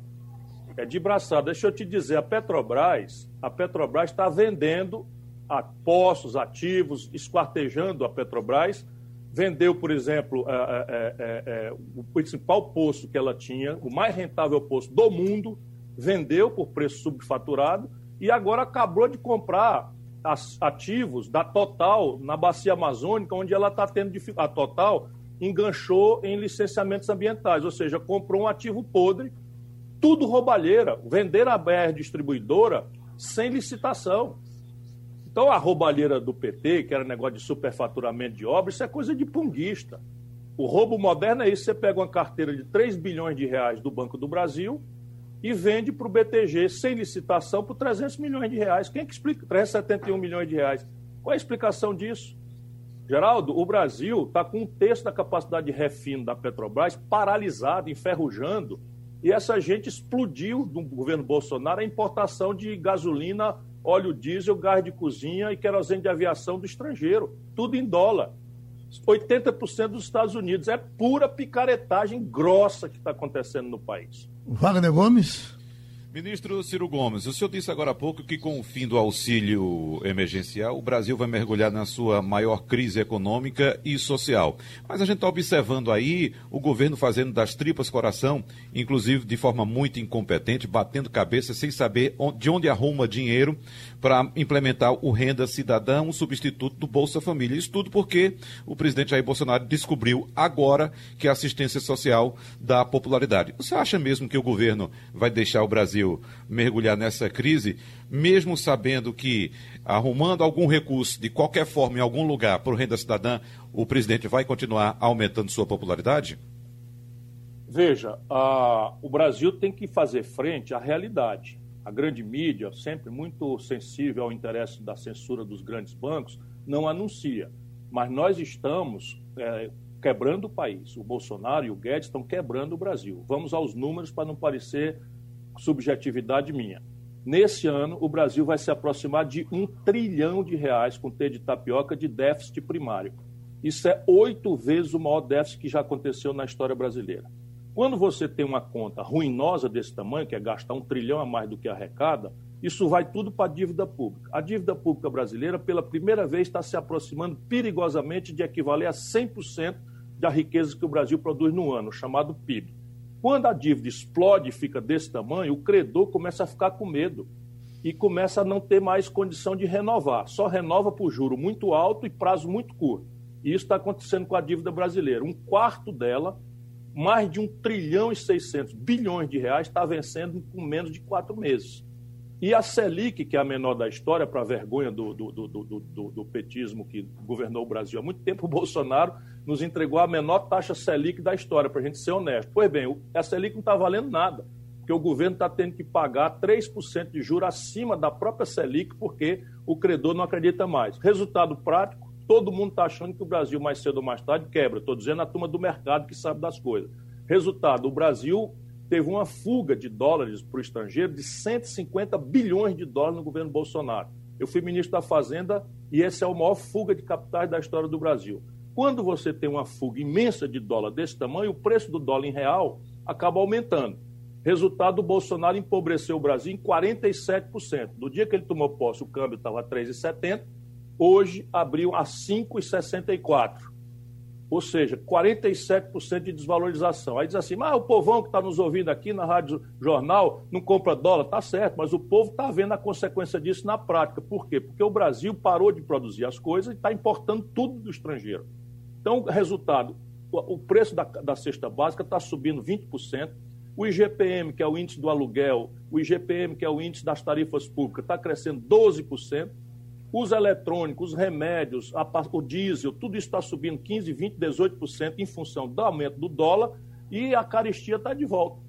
É de braçada. Deixa eu te dizer, a Petrobras, a Petrobras está vendendo a postos ativos, esquartejando a Petrobras. Vendeu, por exemplo, é, é, o principal posto que ela tinha, o mais rentável posto do mundo, vendeu por preço subfaturado e agora acabou de comprar ativos da Total na bacia amazônica, onde ela está tendo dificuldade. A Total enganchou em licenciamentos ambientais, ou seja, comprou um ativo podre, tudo roubalheira, vender a BR distribuidora sem licitação. Então, a roubalheira do PT, que era negócio de superfaturamento de obras, isso é coisa de punguista. O roubo moderno é isso: você pega uma carteira de 3 bilhões de reais do Banco do Brasil e vende para o BTG sem licitação por 300 milhões de reais. Quem é que explica? 371 milhões de reais. Qual é a explicação disso? Geraldo, o Brasil está com um terço da capacidade de refino da Petrobras paralisado, enferrujando, E essa gente explodiu no governo Bolsonaro a importação de gasolina, óleo diesel, gás de cozinha e querosene de aviação do estrangeiro. Tudo em dólar. 80% dos Estados Unidos. É pura picaretagem grossa que está acontecendo no país. Wagner Gomes. Ministro Ciro Gomes, o senhor disse agora há pouco que com o fim do auxílio emergencial, o Brasil vai mergulhar na sua maior crise econômica e social. Mas a gente está observando aí o governo fazendo das tripas coração, inclusive de forma muito incompetente, batendo cabeça sem saber de onde arruma dinheiro para implementar o Renda Cidadã, um substituto do Bolsa Família. Isso tudo porque o presidente Jair Bolsonaro descobriu agora que a assistência social dá popularidade. Você acha mesmo que o governo vai deixar o Brasil Mergulhar nessa crise, mesmo sabendo que, arrumando algum recurso de qualquer forma em algum lugar para o renda cidadã, o presidente vai continuar aumentando sua popularidade? Veja, a, o Brasil tem que fazer frente à realidade. A grande mídia, sempre muito sensível ao interesse da censura dos grandes bancos, não anuncia. Mas nós estamos é, quebrando o país. O Bolsonaro e o Guedes estão quebrando o Brasil. Vamos aos números para não parecer subjetividade minha. Nesse ano, o Brasil vai se aproximar de um trilhão de reais com T de tapioca de déficit primário. Isso é oito vezes o maior déficit que já aconteceu na história brasileira. Quando você tem uma conta ruinosa desse tamanho, que é gastar um trilhão a mais do que arrecada, isso vai tudo para a dívida pública. A dívida pública brasileira, pela primeira vez, está se aproximando perigosamente de equivaler a 100% da riqueza que o Brasil produz no ano, chamado PIB. Quando a dívida explode e fica desse tamanho, o credor começa a ficar com medo e começa a não ter mais condição de renovar. Só renova por juro muito alto e prazo muito curto. E isso está acontecendo com a dívida brasileira. Um quarto dela, mais de 1 trilhão e 600 bilhões de reais, está vencendo com menos de quatro meses. E a Selic, que é a menor da história, para vergonha do, do, do, do, do petismo que governou o Brasil há muito tempo, o Bolsonaro nos entregou a menor taxa Selic da história, para a gente ser honesto. Pois bem, a Selic não está valendo nada, porque o governo está tendo que pagar 3% de juros acima da própria Selic, porque o credor não acredita mais. Resultado prático, todo mundo está achando que o Brasil, mais cedo ou mais tarde, quebra. Estou dizendo a turma do mercado que sabe das coisas. Resultado, o Brasil teve uma fuga de dólares para o estrangeiro de 150 bilhões de dólares no governo Bolsonaro. Eu fui ministro da Fazenda e esse é o maior fuga de capitais da história do Brasil. Quando você tem uma fuga imensa de dólar desse tamanho, o preço do dólar em real acaba aumentando. Resultado, o Bolsonaro empobreceu o Brasil em 47%. No dia que ele tomou posse, o câmbio estava a 3,70, hoje abriu a 5,64. Ou seja, 47% de desvalorização. Aí diz assim, mas o povão que está nos ouvindo aqui na Rádio Jornal não compra dólar, tá certo, mas o povo está vendo a consequência disso na prática. Por quê? Porque o Brasil parou de produzir as coisas e está importando tudo do estrangeiro. Então, resultado, o preço da, da cesta básica está subindo 20%, o IGPM, que é o índice do aluguel, o IGPM, que é o índice das tarifas públicas, está crescendo 12%, os eletrônicos, os remédios, a, o diesel, tudo isso está subindo 15%, 20%, 18% em função do aumento do dólar e a caristia está de volta.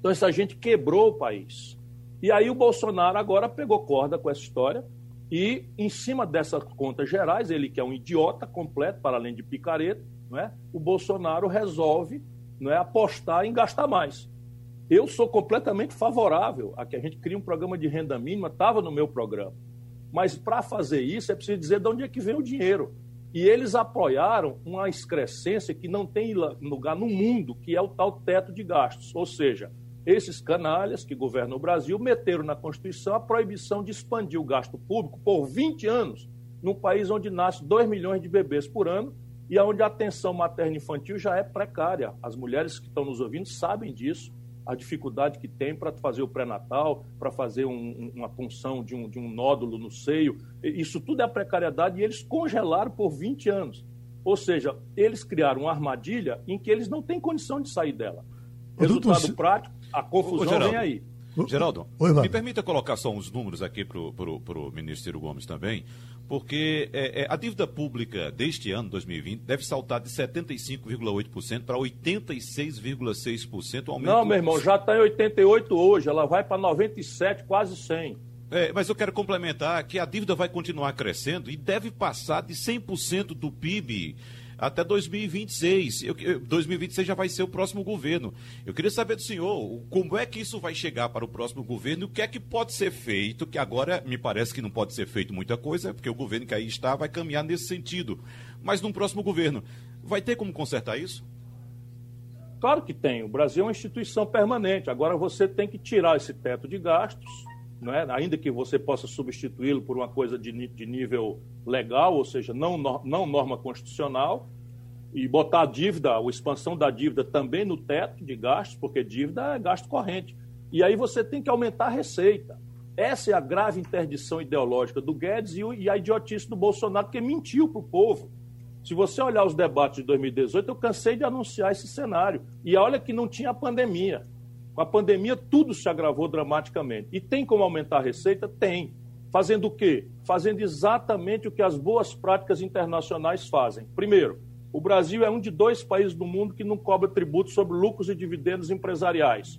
Então, essa gente quebrou o país. E aí o Bolsonaro agora pegou corda com essa história e, em cima dessas contas gerais, ele que é um idiota completo, para além de picareta, não é? o Bolsonaro resolve não é, apostar em gastar mais. Eu sou completamente favorável a que a gente crie um programa de renda mínima, estava no meu programa. Mas para fazer isso é preciso dizer de onde é que vem o dinheiro. E eles apoiaram uma excrescência que não tem lugar no mundo, que é o tal teto de gastos. Ou seja, esses canalhas que governam o Brasil meteram na Constituição a proibição de expandir o gasto público por 20 anos, num país onde nasce 2 milhões de bebês por ano e onde a atenção materna infantil já é precária. As mulheres que estão nos ouvindo sabem disso, a dificuldade que tem para fazer o pré-natal, para fazer um, uma punção de um, de um nódulo no seio. Isso tudo é a precariedade e eles congelaram por 20 anos. Ou seja, eles criaram uma armadilha em que eles não têm condição de sair dela. Resultado prático, a confusão vem aí. Geraldo, Oi, me permita colocar só uns números aqui para o ministro Ciro Gomes também, porque é, é, a dívida pública deste ano, 2020, deve saltar de 75,8% para 86,6%. Aumento... Não, meu irmão, já está em 88 hoje, ela vai para 97, quase 100. É, mas eu quero complementar que a dívida vai continuar crescendo e deve passar de 100% do PIB até 2026. Eu, 2026 já vai ser o próximo governo. Eu queria saber do senhor como é que isso vai chegar para o próximo governo e o que é que pode ser feito, que agora me parece que não pode ser feito muita coisa, porque o governo que aí está vai caminhar nesse sentido. Mas num próximo governo, vai ter como consertar isso? Claro que tem. O Brasil é uma instituição permanente. Agora você tem que tirar esse teto de gastos, é? ainda que você possa substituí-lo por uma coisa de, de nível legal, ou seja, não, não norma constitucional, e botar a dívida, a expansão da dívida também no teto de gastos, porque dívida é gasto corrente. E aí você tem que aumentar a receita. Essa é a grave interdição ideológica do Guedes e a idiotice do Bolsonaro, que mentiu para o povo. Se você olhar os debates de 2018, eu cansei de anunciar esse cenário. E olha que não tinha pandemia. Com a pandemia, tudo se agravou dramaticamente. E tem como aumentar a receita? Tem. Fazendo o quê? Fazendo exatamente o que as boas práticas internacionais fazem. Primeiro, o Brasil é um de dois países do mundo que não cobra tributo sobre lucros e dividendos empresariais.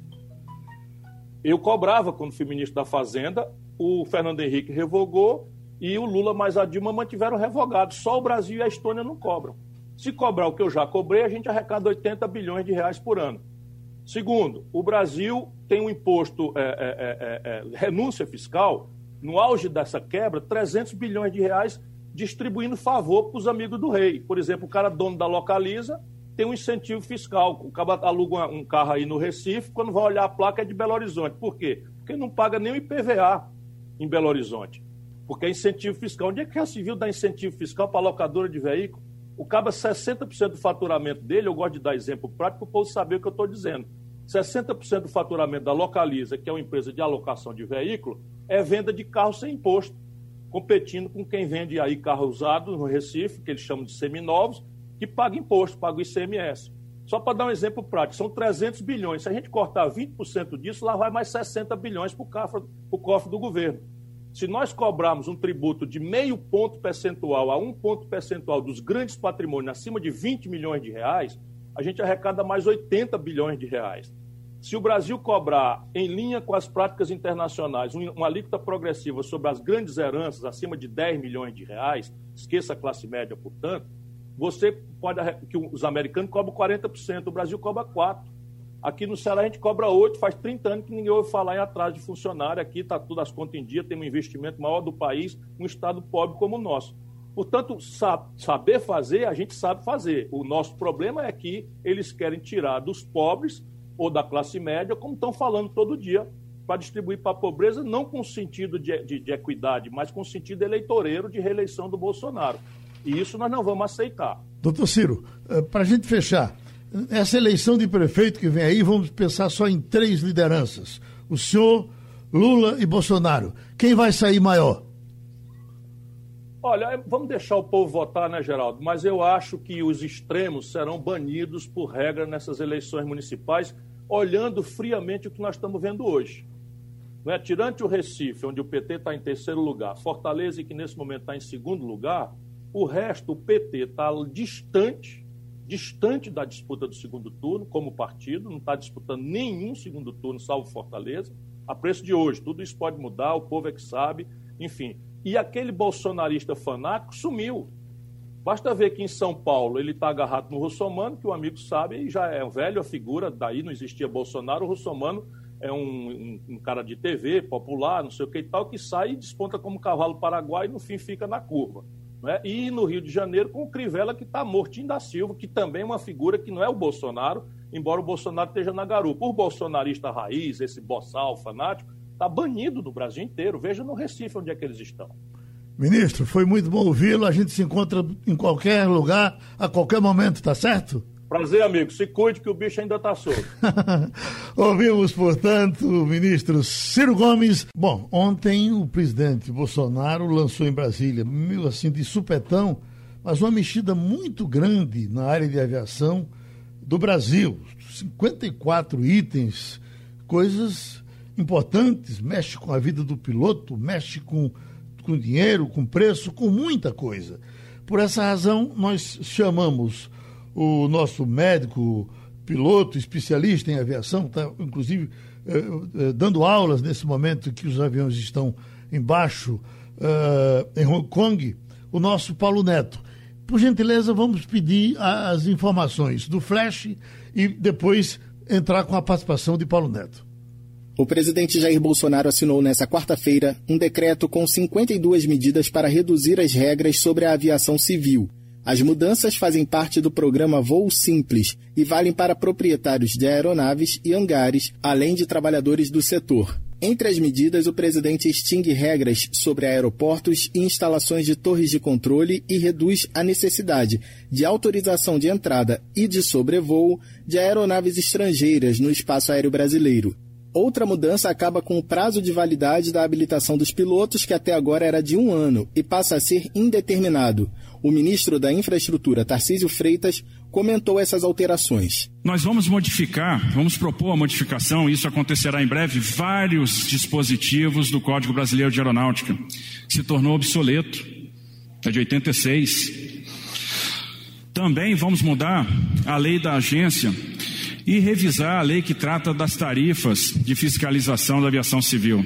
Eu cobrava quando fui ministro da Fazenda, o Fernando Henrique revogou e o Lula mais a Dilma mantiveram revogado. Só o Brasil e a Estônia não cobram. Se cobrar o que eu já cobrei, a gente arrecada 80 bilhões de reais por ano. Segundo, o Brasil tem um imposto, é, é, é, renúncia fiscal, no auge dessa quebra, 300 bilhões de reais distribuindo favor para os amigos do rei. Por exemplo, o cara dono da Localiza tem um incentivo fiscal. O cara aluga um carro aí no Recife, quando vai olhar a placa é de Belo Horizonte. Por quê? Porque não paga nem o IPVA em Belo Horizonte. Porque é incentivo fiscal. Onde é que a Civil dá incentivo fiscal para locadora de veículo? O caba 60% do faturamento dele, eu gosto de dar exemplo prático para o povo saber o que eu estou dizendo. 60% do faturamento da Localiza, que é uma empresa de alocação de veículo, é venda de carro sem imposto, competindo com quem vende aí carro usado no Recife, que eles chamam de seminovos, que paga imposto, paga o ICMS. Só para dar um exemplo prático, são 300 bilhões. Se a gente cortar 20% disso, lá vai mais 60 bilhões para o cofre do governo. Se nós cobrarmos um tributo de meio ponto percentual a um ponto percentual dos grandes patrimônios acima de 20 milhões de reais, a gente arrecada mais 80 bilhões de reais. Se o Brasil cobrar, em linha com as práticas internacionais, uma alíquota progressiva sobre as grandes heranças acima de 10 milhões de reais, esqueça a classe média, portanto, você pode que os americanos cobram 40%, o Brasil cobra 4%. Aqui no Ceará a gente cobra 8, faz 30 anos que ninguém ouve falar em atraso de funcionário. Aqui está tudo as contas em dia, tem um investimento maior do país, um estado pobre como o nosso. Portanto, saber fazer, a gente sabe fazer. O nosso problema é que eles querem tirar dos pobres ou da classe média, como estão falando todo dia, para distribuir para a pobreza, não com sentido de, de, de equidade, mas com sentido eleitoreiro de reeleição do Bolsonaro. E isso nós não vamos aceitar. Doutor Ciro, eh, para a gente fechar, essa eleição de prefeito que vem aí, vamos pensar só em três lideranças: o senhor, Lula e Bolsonaro. Quem vai sair maior? Olha, vamos deixar o povo votar, né, Geraldo? Mas eu acho que os extremos serão banidos por regra nessas eleições municipais, olhando friamente o que nós estamos vendo hoje. Não é? Tirante o Recife, onde o PT está em terceiro lugar, Fortaleza, que nesse momento está em segundo lugar, o resto, o PT está distante distante da disputa do segundo turno, como partido, não está disputando nenhum segundo turno, salvo Fortaleza, a preço de hoje. Tudo isso pode mudar, o povo é que sabe, enfim. E aquele bolsonarista fanático sumiu. Basta ver que em São Paulo ele está agarrado no Russomano, que o amigo sabe, e já é um velho a figura, daí não existia Bolsonaro, o Russomano é um, um, um, cara de TV, popular, não sei o que e tal, que sai e desponta como cavalo paraguai e no fim fica na curva. Né? E no Rio de Janeiro com o Crivella, que está mortinho da Silva, que também é uma figura que não é o Bolsonaro, embora o Bolsonaro esteja na garupa. O bolsonarista raiz, esse boçal fanático, está banido do Brasil inteiro. Veja no Recife onde é que eles estão. Ministro, foi muito bom ouvi-lo. A gente se encontra em qualquer lugar, a qualquer momento, tá certo? Prazer, amigo. Se cuide que o bicho ainda está solto. Ouvimos, portanto, o ministro Ciro Gomes. Bom, ontem o presidente Bolsonaro lançou em Brasília, meio assim de supetão, mas uma mexida muito grande na área de aviação do Brasil. 54 itens, coisas importantes, mexe com a vida do piloto, mexe com, com dinheiro, com preço, com muita coisa. Por essa razão, nós chamamos o nosso médico, piloto, especialista em aviação, está inclusive eh, eh, dando aulas nesse momento que os aviões estão embaixo, eh, em Hong Kong, o nosso Paulo Neto. por gentileza, vamos pedir as informações do Flash e depois entrar com a participação de Paulo Neto. O presidente Jair Bolsonaro assinou nesta quarta-feira um decreto com 52 medidas para reduzir as regras sobre a aviação civil. As mudanças fazem parte do programa Voo Simples e valem para proprietários de aeronaves e hangares, além de trabalhadores do setor. Entre as medidas, o presidente extingue regras sobre aeroportos e instalações de torres de controle e reduz a necessidade de autorização de entrada e de sobrevoo de aeronaves estrangeiras no espaço aéreo brasileiro. Outra mudança acaba com o prazo de validade da habilitação dos pilotos, que até agora era de um ano, e passa a ser indeterminado. O ministro da Infraestrutura, Tarcísio Freitas, comentou essas alterações. Nós vamos modificar, vamos propor a modificação, isso acontecerá em breve, vários dispositivos do Código Brasileiro de Aeronáutica. Se tornou obsoleto, é de 86. Também vamos mudar a lei da agência e revisar a lei que trata das tarifas de fiscalização da aviação civil,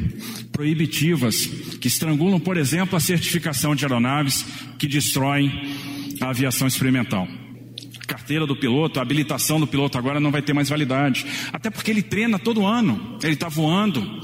proibitivas, que estrangulam, por exemplo, a certificação de aeronaves que destroem a aviação experimental. A carteira do piloto, a habilitação do piloto agora não vai ter mais validade, até porque ele treina todo ano, ele está voando.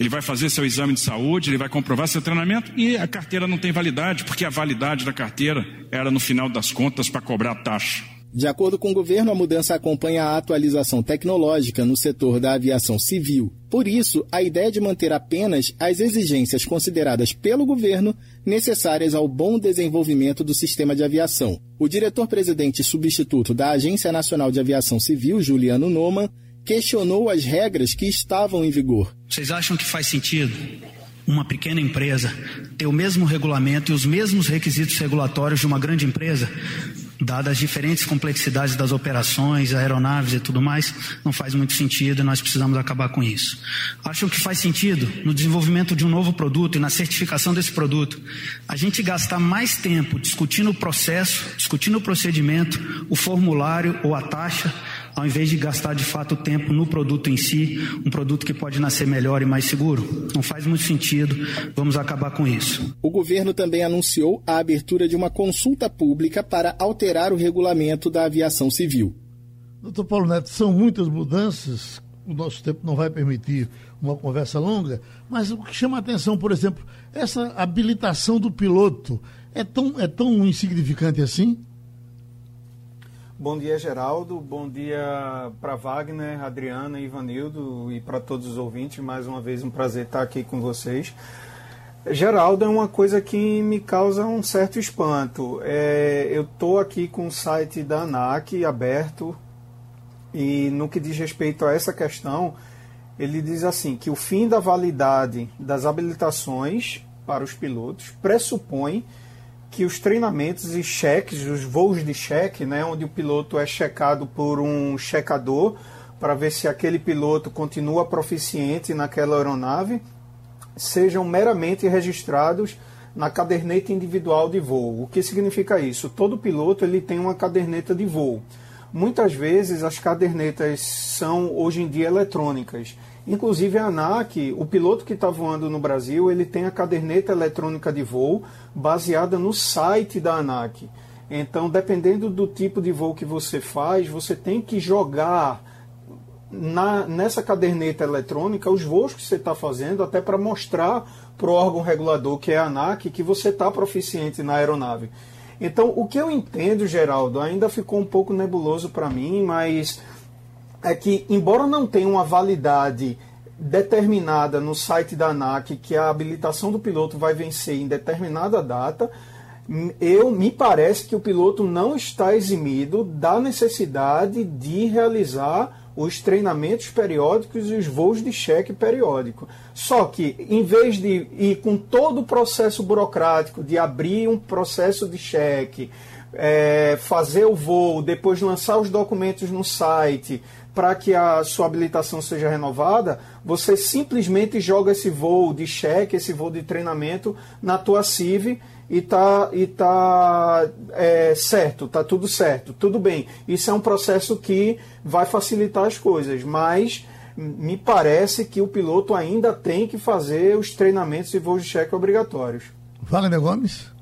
Ele vai fazer seu exame de saúde, ele vai comprovar seu treinamento e a carteira não tem validade, porque a validade da carteira era no final das contas para cobrar taxa. De acordo com o governo, a mudança acompanha a atualização tecnológica no setor da aviação civil. Por isso, a ideia de manter apenas as exigências consideradas pelo governo necessárias ao bom desenvolvimento do sistema de aviação. O diretor-presidente substituto da Agência Nacional de Aviação Civil, Juliano Noman, questionou as regras que estavam em vigor. Vocês acham que faz sentido uma pequena empresa ter o mesmo regulamento e os mesmos requisitos regulatórios de uma grande empresa? Dadas as diferentes complexidades das operações, aeronaves e tudo mais, não faz muito sentido e nós precisamos acabar com isso. Acham que faz sentido no desenvolvimento de um novo produto e na certificação desse produto, a gente gastar mais tempo discutindo o processo, discutindo o procedimento, o formulário ou a taxa, ao invés de gastar de fato tempo no produto em si, um produto que pode nascer melhor e mais seguro. Não faz muito sentido, vamos acabar com isso. O governo também anunciou a abertura de uma consulta pública para alterar o regulamento da aviação civil. Doutor Paulo Neto, são muitas mudanças, o nosso tempo não vai permitir uma conversa longa, mas o que chama a atenção, por exemplo, essa habilitação do piloto é tão, é tão insignificante assim? Bom dia, Geraldo. Bom dia para Wagner, Adriana, Ivanildo e para todos os ouvintes. Mais uma vez, um prazer estar aqui com vocês. Geraldo é uma coisa que me causa um certo espanto. É, eu estou aqui com o site da ANAC aberto e no que diz respeito a essa questão, ele diz assim que o fim da validade das habilitações para os pilotos pressupõe que os treinamentos e cheques, os voos de cheque, né, onde o piloto é checado por um checador para ver se aquele piloto continua proficiente naquela aeronave, sejam meramente registrados na caderneta individual de voo. O que significa isso? Todo piloto ele tem uma caderneta de voo. Muitas vezes as cadernetas são hoje em dia eletrônicas Inclusive a ANAC, o piloto que está voando no Brasil, ele tem a caderneta eletrônica de voo baseada no site da ANAC. Então, dependendo do tipo de voo que você faz, você tem que jogar na, nessa caderneta eletrônica os voos que você está fazendo, até para mostrar para o órgão regulador, que é a ANAC, que você está proficiente na aeronave. Então, o que eu entendo, Geraldo, ainda ficou um pouco nebuloso para mim, mas é que, embora não tenha uma validade determinada no site da ANAC que a habilitação do piloto vai vencer em determinada data, eu me parece que o piloto não está eximido da necessidade de realizar os treinamentos periódicos e os voos de cheque periódico. Só que, em vez de ir com todo o processo burocrático de abrir um processo de cheque, é, fazer o voo, depois lançar os documentos no site, para que a sua habilitação seja renovada, você simplesmente joga esse voo de cheque, esse voo de treinamento na tua CIV e tá, e tá é, certo, tá tudo certo, tudo bem. Isso é um processo que vai facilitar as coisas, mas me parece que o piloto ainda tem que fazer os treinamentos e voos de cheque obrigatórios. Wagner Gomes?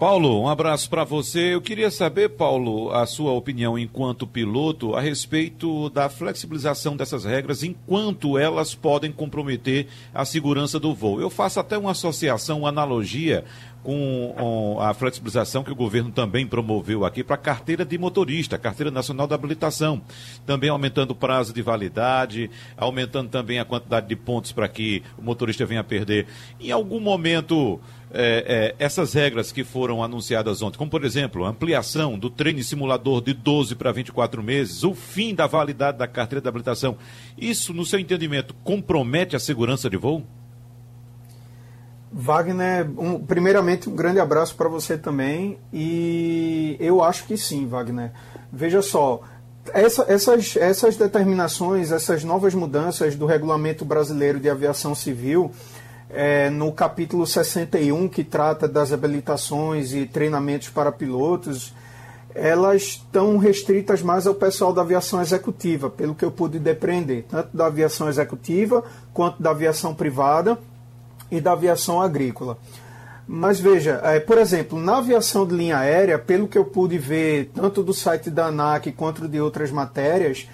Paulo, um abraço para você. Eu queria saber, Paulo, a sua opinião enquanto piloto a respeito da flexibilização dessas regras, enquanto elas podem comprometer a segurança do voo. Eu faço até uma associação, uma analogia com a flexibilização que o governo também promoveu aqui para a carteira de motorista, carteira nacional da habilitação, também aumentando o prazo de validade, aumentando também a quantidade de pontos para que o motorista venha a perder. Em algum momento, é, é, essas regras que foram anunciadas ontem, como por exemplo, ampliação do treino simulador de 12 para 24 meses, o fim da validade da carteira de habilitação, isso, no seu entendimento, compromete a segurança de voo? Wagner, um, primeiramente um grande abraço para você também e eu acho que sim, Wagner. Veja só, essa, essas, essas determinações, essas novas mudanças do regulamento brasileiro de aviação civil, é, no capítulo 61, que trata das habilitações e treinamentos para pilotos, elas estão restritas mais ao pessoal da aviação executiva, pelo que eu pude depreender, tanto da aviação executiva quanto da aviação privada e da aviação agrícola. Mas veja, é, por exemplo, na aviação de linha aérea, pelo que eu pude ver, tanto do site da ANAC quanto de outras matérias,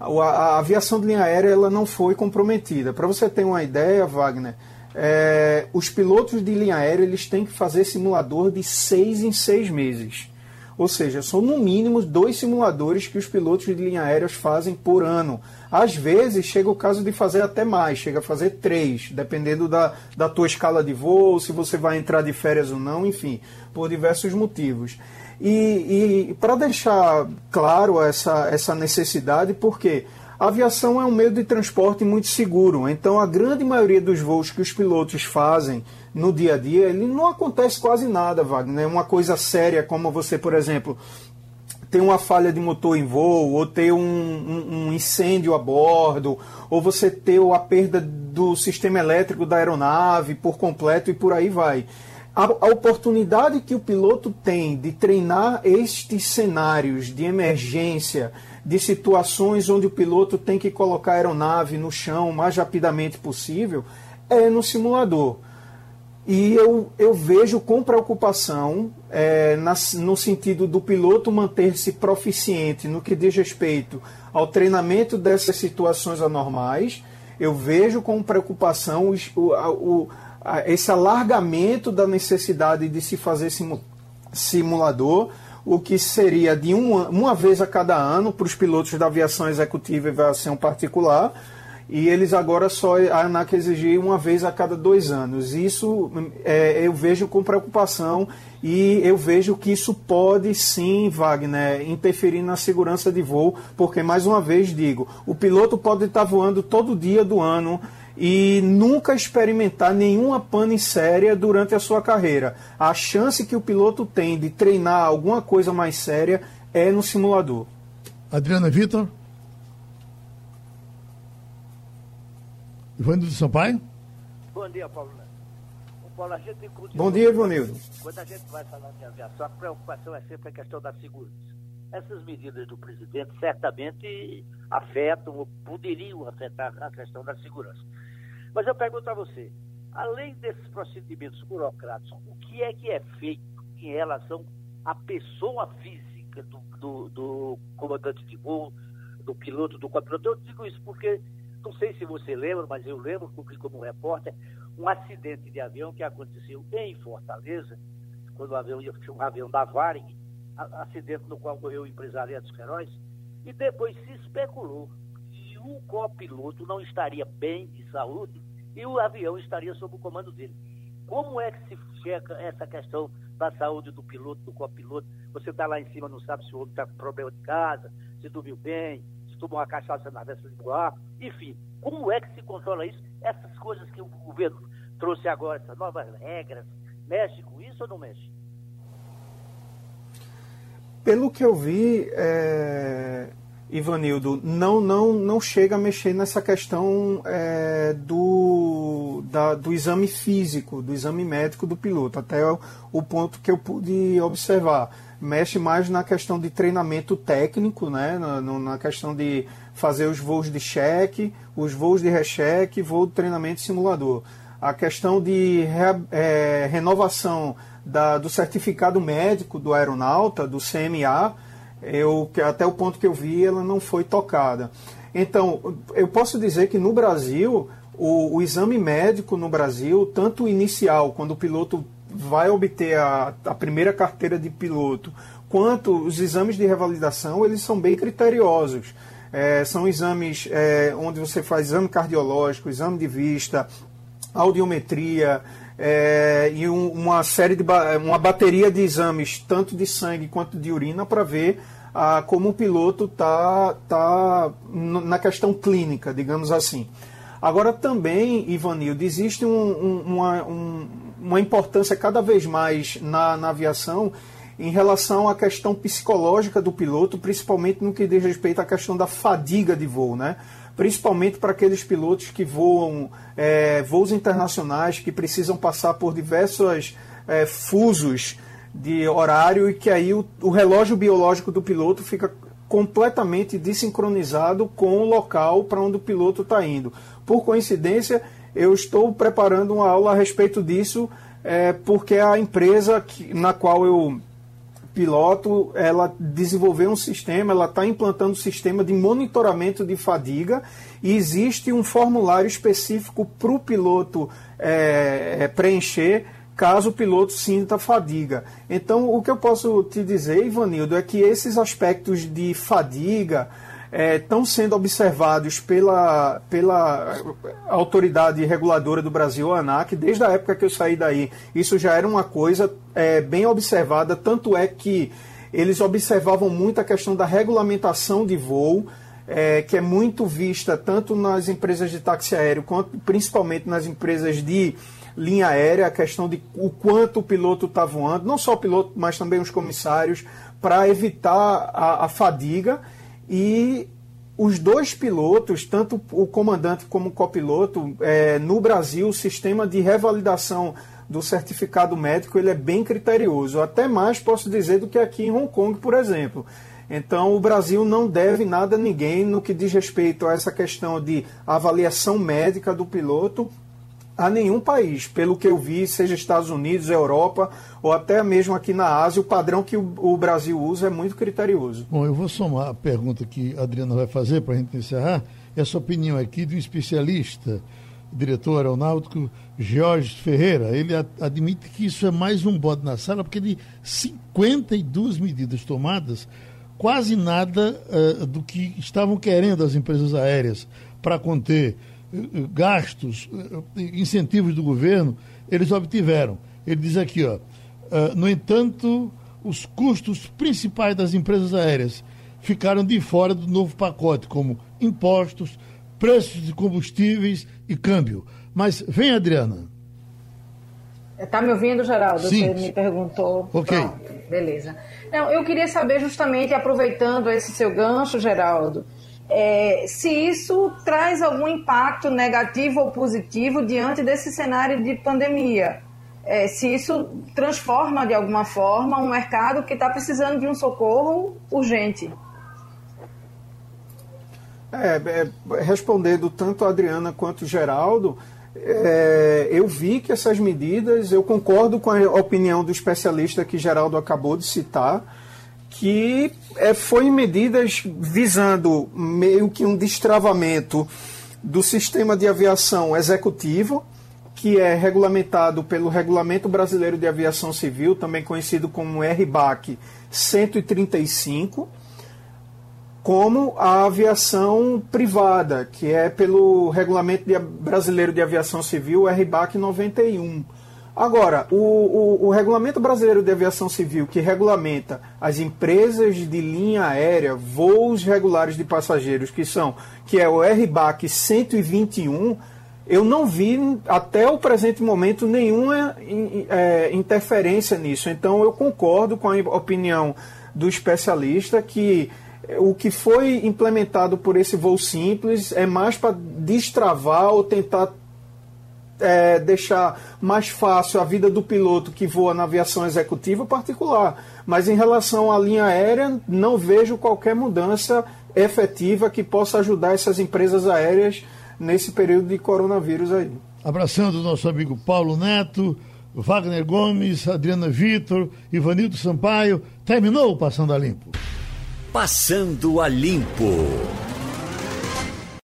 a, a aviação de linha aérea ela não foi comprometida. Para você ter uma ideia, Wagner, é, os pilotos de linha aérea eles têm que fazer simulador de seis em seis meses. Ou seja, são no mínimo dois simuladores que os pilotos de linha aérea fazem por ano. Às vezes chega o caso de fazer até mais, chega a fazer três, dependendo da, da tua escala de voo, se você vai entrar de férias ou não, enfim, por diversos motivos. E, e para deixar claro essa, essa necessidade, porque a aviação é um meio de transporte muito seguro, então a grande maioria dos voos que os pilotos fazem no dia a dia, ele não acontece quase nada, Wagner. É uma coisa séria, como você, por exemplo, ter uma falha de motor em voo, ou ter um, um, um, incêndio a bordo, ou você ter a perda do sistema elétrico da aeronave por completo e por aí vai. A, a oportunidade que o piloto tem de treinar estes cenários de emergência, de situações onde o piloto tem que colocar a aeronave no chão o mais rapidamente possível, é no simulador. E eu, eu vejo com preocupação, é, na, no sentido do piloto manter-se proficiente no que diz respeito ao treinamento dessas situações anormais, eu vejo com preocupação o, o, a, esse alargamento da necessidade de se fazer simu, simulador, o que seria de uma, uma vez a cada ano para os pilotos da aviação executiva e aviação particular, e eles agora só a ANAC exigir uma vez a cada dois anos. Isso é, eu vejo com preocupação e eu vejo que isso pode sim, Wagner, interferir na segurança de voo, porque mais uma vez digo, o piloto pode estar voando todo dia do ano e nunca experimentar nenhuma pane séria durante a sua carreira. A chance que o piloto tem de treinar alguma coisa mais séria é no simulador. Adriana Vitor? Ivanildo Sampaio? Bom dia, Paulo. Paulo, a gente Bom dia, Ivanildo. Quando a gente vai falar de aviação, a preocupação é sempre a questão da segurança. Essas medidas do presidente certamente afetam ou poderiam afetar a questão da segurança. Mas eu pergunto a você, além desses procedimentos burocráticos, o que é que é feito em relação à pessoa física do, do, do comandante de voo, do piloto, do copiloto? Eu digo isso porque não sei se você lembra, mas eu lembro, porque como repórter, um acidente de avião que aconteceu em Fortaleza, quando o avião ia um avião da Varig, acidente no qual morreu o empresário dos Queiroz, e depois se especulou o copiloto não estaria bem de saúde e o avião estaria sob o comando dele. Como é que se checa essa questão da saúde do piloto, do copiloto? Você está lá em cima, não sabe se o outro está com problema de casa, se dormiu bem, tomam uma cachaça na véspera de voar, enfim, como é que se controla isso? Essas coisas que o governo trouxe agora, essas novas regras, mexe com isso ou não mexe? Pelo que eu vi, é, Ivanildo, não, não, não chega a mexer nessa questão é, do, da, do exame físico, do exame médico do piloto, até o, o ponto que eu pude observar mexe mais na questão de treinamento técnico, né? na, na questão de fazer os voos de cheque, os voos de recheque, voo de treinamento simulador. A questão de re, é, renovação da, do certificado médico do aeronauta, do CMA, eu, até o ponto que eu vi, ela não foi tocada. Então, eu posso dizer que no Brasil, o, o exame médico no Brasil, tanto inicial, quando o piloto vai obter a, a primeira carteira de piloto, quanto os exames de revalidação, eles são bem criteriosos. É, são exames é, onde você faz exame cardiológico, exame de vista, audiometria é, e um, uma série de uma bateria de exames, tanto de sangue quanto de urina, para ver ah, como o piloto está tá na questão clínica, digamos assim. Agora também, Ivanildo, existe um, um, uma, uma importância cada vez mais na, na aviação em relação à questão psicológica do piloto, principalmente no que diz respeito à questão da fadiga de voo, né? Principalmente para aqueles pilotos que voam é, voos internacionais, que precisam passar por diversos é, fusos de horário e que aí o, o relógio biológico do piloto fica completamente desincronizado com o local para onde o piloto está indo. Por coincidência, eu estou preparando uma aula a respeito disso, é, porque a empresa que, na qual eu piloto, ela desenvolveu um sistema, ela está implantando um sistema de monitoramento de fadiga e existe um formulário específico para o piloto é, é, preencher caso o piloto sinta fadiga. Então, o que eu posso te dizer, Ivanildo, é que esses aspectos de fadiga, estão é, sendo observados pela, pela autoridade reguladora do Brasil, a ANAC, desde a época que eu saí daí. Isso já era uma coisa é, bem observada, tanto é que eles observavam muito a questão da regulamentação de voo, é, que é muito vista tanto nas empresas de táxi aéreo quanto principalmente nas empresas de linha aérea, a questão de o quanto o piloto está voando, não só o piloto, mas também os comissários, para evitar a, a fadiga e os dois pilotos, tanto o comandante como o copiloto, é, no Brasil, o sistema de revalidação do certificado médico ele é bem criterioso, até mais posso dizer do que aqui em Hong Kong, por exemplo. Então, o Brasil não deve nada a ninguém no que diz respeito a essa questão de avaliação médica do piloto a nenhum país. Pelo que eu vi, seja Estados Unidos, Europa ou até mesmo aqui na Ásia, o padrão que o, Brasil usa é muito criterioso. Bom, eu vou somar a pergunta que a Adriana vai fazer para a gente encerrar. Essa opinião aqui do especialista, diretor aeronáutico Jorge Ferreira. Ele admite que isso é mais um bode na sala, porque de 52 medidas tomadas, quase nada uh, do que estavam querendo as empresas aéreas para conter gastos, incentivos do governo, eles obtiveram. Ele diz aqui, ó, uh, no entanto, os custos principais das empresas aéreas ficaram de fora do novo pacote, como impostos, preços de combustíveis e câmbio. Mas vem, Adriana. Está me ouvindo, Geraldo? Sim. Você me perguntou. Ok. Pronto, beleza. Não, eu queria saber justamente, aproveitando esse seu gancho, Geraldo, é, se isso traz algum impacto negativo ou positivo diante desse cenário de pandemia. É, se isso transforma de alguma forma um mercado que está precisando de um socorro urgente. É, é, respondendo tanto a Adriana quanto o Geraldo, é, eu vi que essas medidas, eu concordo com a opinião do especialista que Geraldo acabou de citar, que é, foi medidas visando meio que um destravamento do sistema de aviação executivo, que é regulamentado pelo Regulamento Brasileiro de Aviação Civil, também conhecido como RBAC 135, como a aviação privada, que é pelo Regulamento Brasileiro de Aviação Civil, RBAC 91. Agora, o, o, o, Regulamento Brasileiro de Aviação Civil, que regulamenta as empresas de linha aérea, voos regulares de passageiros, que são, que é o RBAC 121, eu não vi até o presente momento nenhuma é, interferência nisso. Então eu concordo com a opinião do especialista que o que foi implementado por esse voo simples é mais para destravar ou tentar é, deixar mais fácil a vida do piloto que voa na aviação executiva particular. Mas em relação à linha aérea, não vejo qualquer mudança efetiva que possa ajudar essas empresas aéreas nesse período de coronavírus aí. Abraçando o nosso amigo Paulo Neto, Wagner Gomes, Adriana Vitor, Ivanildo Sampaio. Terminou o Passando a Limpo. Passando a Limpo.